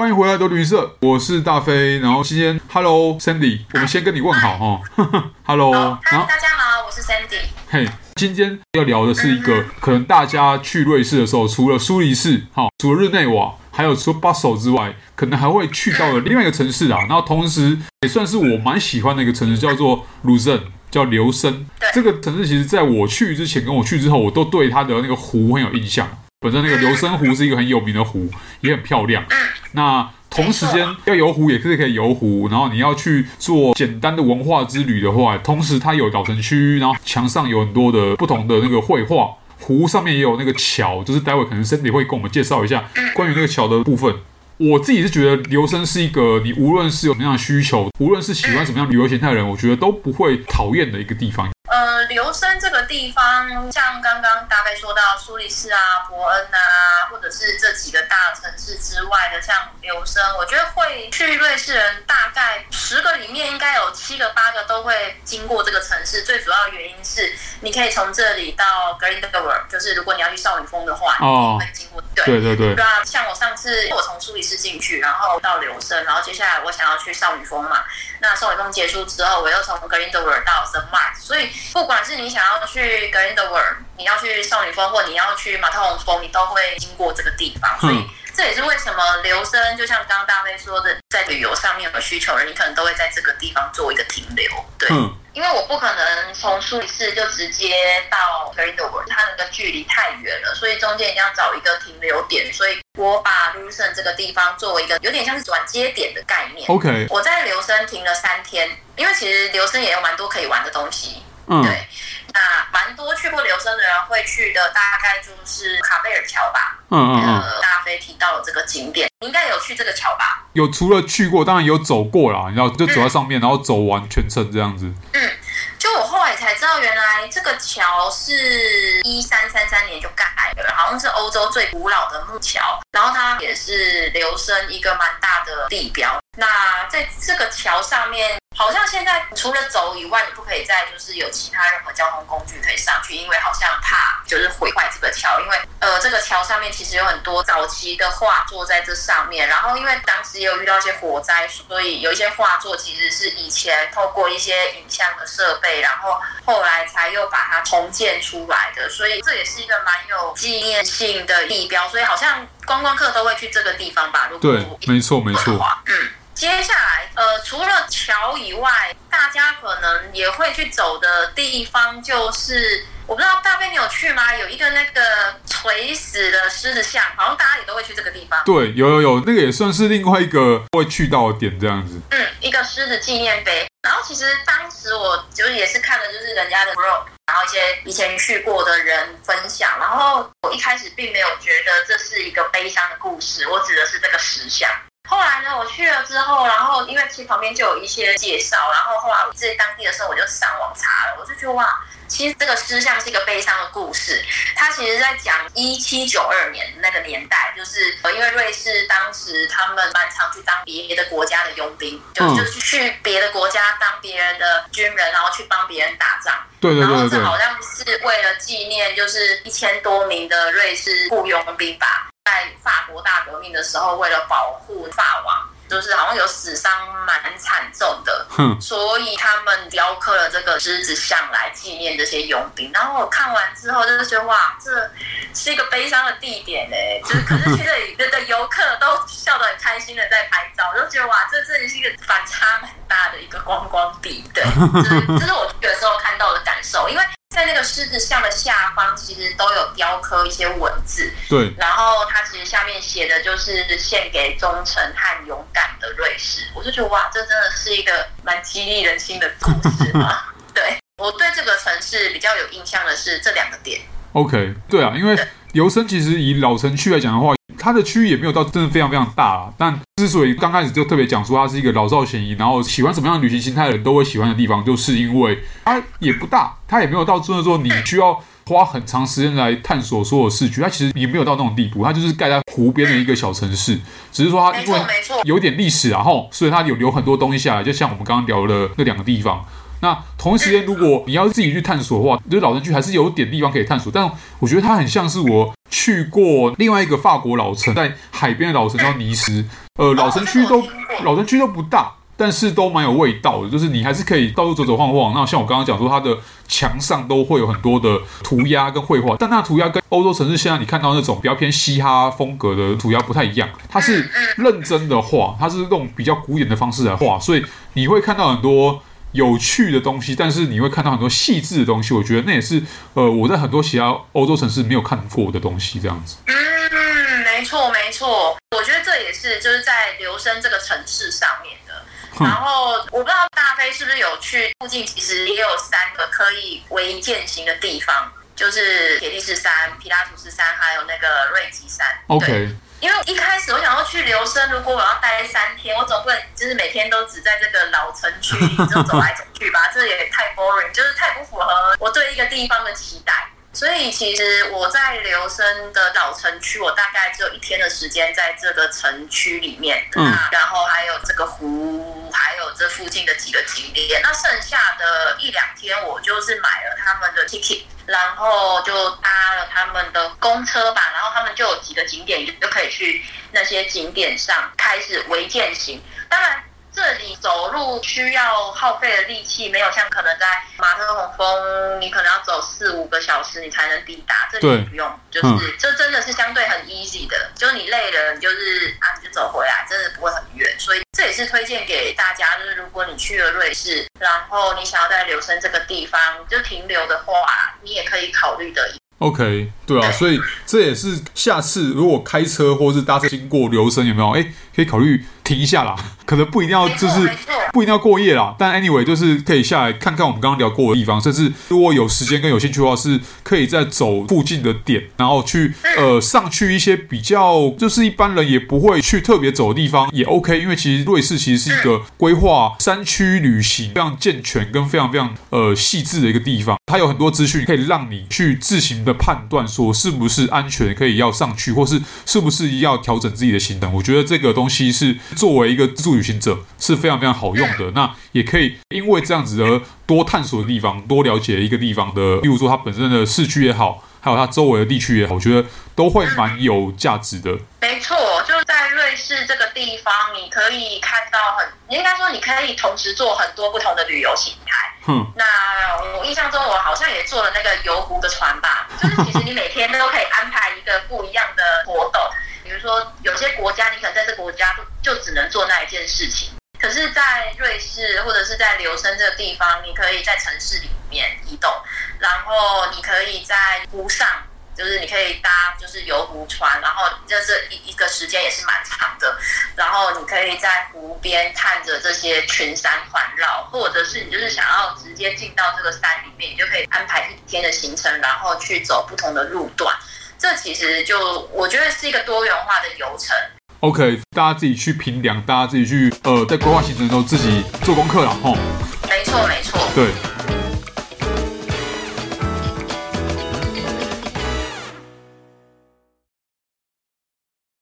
欢迎回来，都旅社，我是大飞。然后今天，Hello Sandy，我们先跟你问好哈。Hello，嗨，大家好，我是 Sandy。嘿，今天要聊的是一个可能大家去瑞士的时候，除了苏黎世，哈，除了日内瓦，还有除了巴塞之外，可能还会去到的另外一个城市啊。然后同时也算是我蛮喜欢的一个城市，叫做卢森，叫琉森。这个城市其实在我去之前跟我去之后，我都对它的那个湖很有印象。本身那个琉森湖是一个很有名的湖，也很漂亮。那同时间要游湖也是可以游湖，然后你要去做简单的文化之旅的话，同时它有老城区，然后墙上有很多的不同的那个绘画，湖上面也有那个桥，就是待会可能 Cindy 会跟我们介绍一下关于那个桥的部分。我自己是觉得琉森是一个你无论是有什么样的需求，无论是喜欢什么样旅游形态的人，我觉得都不会讨厌的一个地方。呃，琉森这个地方，像刚刚大概说到苏黎世啊、伯恩啊，或者是这几个大城市之外的，像琉森，我觉得会去瑞士人大概十个里面应该有七个八个都会经过这个城市。最主要原因是，你可以从这里到 Grindelwald，就是如果你要去少女峰的话，哦、会经。对对对。对啊，像我上次我从苏黎世进去，然后到琉森，然后接下来我想要去少女峰嘛，那少女峰结束之后，我又从 Grindelwald 到 St. Mark，所以。不管是你想要去 Grindelwald，你要去少女峰，或你要去马特洪峰，你都会经过这个地方。所以这也是为什么留生，就像刚刚大飞说的，在旅游上面有需求的人，你可能都会在这个地方做一个停留。对，因为我不可能从苏黎世就直接到 Grindelwald，它那个距离太远了，所以中间一定要找一个停留点。所以我把琉森这个地方作为一个有点像是转接点的概念。OK，我在留森停了三天，因为其实留森也有蛮多可以玩的东西。嗯，对，那蛮多去过留声的人会去的，大概就是卡贝尔桥吧。嗯嗯嗯。大飞提到了这个景点，你应该有去这个桥吧？有，除了去过，当然有走过啦。你知道，就走在上面，嗯、然后走完全程这样子。嗯，就我后来才知道，原来这个桥是一三三三年就盖了，好像是欧洲最古老的木桥，然后它也是留声一个蛮大的地标。那在这个桥上面。好像现在除了走以外，你不可以再就是有其他任何交通工具可以上去，因为好像怕就是毁坏这个桥，因为呃这个桥上面其实有很多早期的画作在这上面，然后因为当时也有遇到一些火灾，所以有一些画作其实是以前透过一些影像的设备，然后后来才又把它重建出来的，所以这也是一个蛮有纪念性的地标，所以好像观光客都会去这个地方吧？如果对，没错没错，嗯。接下来，呃，除了桥以外，大家可能也会去走的地方，就是我不知道大飞你有去吗？有一个那个垂死的狮子像，好像大家也都会去这个地方。对，有有有，那个也算是另外一个会去到的点，这样子。嗯，一个狮子纪念碑。然后其实当时我就是也是看的就是人家的 blog，然后一些以前去过的人分享，然后我一开始并没有觉得这是一个悲伤的故事，我指的是这个石像。后来呢，我去了之后，然后因为其实旁边就有一些介绍，然后后来我在当地的时候，我就上网查了，我就觉得哇，其实这个诗像是一个悲伤的故事。它其实在讲一七九二年那个年代，就是因为瑞士当时他们蛮常去当别的国家的佣兵，就就是去别的国家当别人的军人，然后去帮别人打仗。对对对对。然后这好像是为了纪念，就是一千多名的瑞士雇佣兵吧。在法国大革命的时候，为了保护法王，就是好像有死伤蛮惨重的，哼所以他们雕刻了这个狮子像来纪念这些佣兵。然后我看完之后，就是觉得哇，这是一个悲伤的地点哎，就是可是去这里的游客都笑得很开心的在拍照，就觉得哇，这这里是一个反差蛮大的一个观光地，对，这是这是我去的时候看到的感受，因为。在那个狮子像的下方，其实都有雕刻一些文字。对，然后它其实下面写的就是献给忠诚和勇敢的瑞士。我就觉得哇，这真的是一个蛮激励人心的故事嘛。对，我对这个城市比较有印象的是这两个点。OK，对啊，因为琉森其实以老城区来讲的话。它的区域也没有到真的非常非常大啊，但之所以刚开始就特别讲说它是一个老少咸宜，然后喜欢什么样的旅行心态的人都会喜欢的地方，就是因为它也不大，它也没有到真的说你需要花很长时间来探索所有市区，它其实也没有到那种地步，它就是盖在湖边的一个小城市，只是说它因为有点历史，然后所以它有留很多东西下来，就像我们刚刚聊的那两个地方。那同一时间，如果你要自己去探索的话，就是老城区还是有点地方可以探索。但我觉得它很像是我去过另外一个法国老城，在海边的老城叫尼斯。呃，老城区都老城区都不大。但是都蛮有味道的，就是你还是可以到处走走晃晃。那像我刚刚讲说，它的墙上都会有很多的涂鸦跟绘画，但那涂鸦跟欧洲城市现在你看到那种比较偏嘻哈风格的涂鸦不太一样，它是认真的画，它是用比较古典的方式来画，所以你会看到很多有趣的东西，但是你会看到很多细致的东西。我觉得那也是呃我在很多其他欧洲城市没有看过的东西，这样子。嗯，没错没错，我觉得这也是就是在留声这个城市上面的。然后我不知道大飞是不是有去附近，其实也有三个可以微健行的地方，就是铁力士山、皮拉图斯山，还有那个瑞吉山。OK。因为一开始我想要去留声，如果我要待三天，我总不能就是每天都只在这个老城区里 就走来走去吧，这也太 boring，就是太不符合我对一个地方的期待。所以其实我在留声的老城区，我大概只有一天的时间在这个城区里面，嗯，然后还有这个湖，还有这附近的几个景点。那剩下的一两天，我就是买了他们的 ticket，然后就搭了他们的公车吧，然后他们就有几个景点，你就可以去那些景点上开始违建行。当然。这里走路需要耗费的力气没有像可能在马特洪峰，你可能要走四五个小时你才能抵达。这里不用，就是、嗯、这真的是相对很 easy 的，就是你累了，你就是啊你就走回来，真的不会很远。所以这也是推荐给大家，就是如果你去了瑞士，然后你想要在琉森这个地方就停留的话，你也可以考虑的。OK，对啊，所以这也是下次如果开车或是搭车经过琉森有没有？哎，可以考虑。停一下啦，可能不一定要，就是不一定要过夜啦。但 anyway，就是可以下来看看我们刚刚聊过的地方，甚至如果有时间跟有兴趣的话，是可以再走附近的点，然后去呃上去一些比较就是一般人也不会去特别走的地方也 OK。因为其实瑞士其实是一个规划山区旅行非常健全跟非常非常呃细致的一个地方，它有很多资讯可以让你去自行的判断说是不是安全可以要上去，或是是不是要调整自己的行程。我觉得这个东西是。作为一个自助旅行者是非常非常好用的，那也可以因为这样子而多探索的地方，多了解一个地方的，例如说它本身的市区也好，还有它周围的地区也好，我觉得都会蛮有价值的。没错，就是在瑞士这个地方，你可以看到很，应该说你可以同时做很多不同的旅游形态。嗯，那我印象中我好像也做了那个游湖的船吧，就是其实你每天都可以安排一个不一样的活动。比如说，有些国家你可能在这国家就只能做那一件事情，可是，在瑞士或者是在琉森这个地方，你可以在城市里面移动，然后你可以在湖上，就是你可以搭就是游湖船，然后这是一一个时间也是蛮长的，然后你可以在湖边看着这些群山环绕，或者是你就是想要直接进到这个山里面，你就可以安排一天的行程，然后去走不同的路段。这其实就我觉得是一个多元化的游程。OK，大家自己去评量，大家自己去呃，在规划行程的时候自己做功课了吼。没错，没错。对。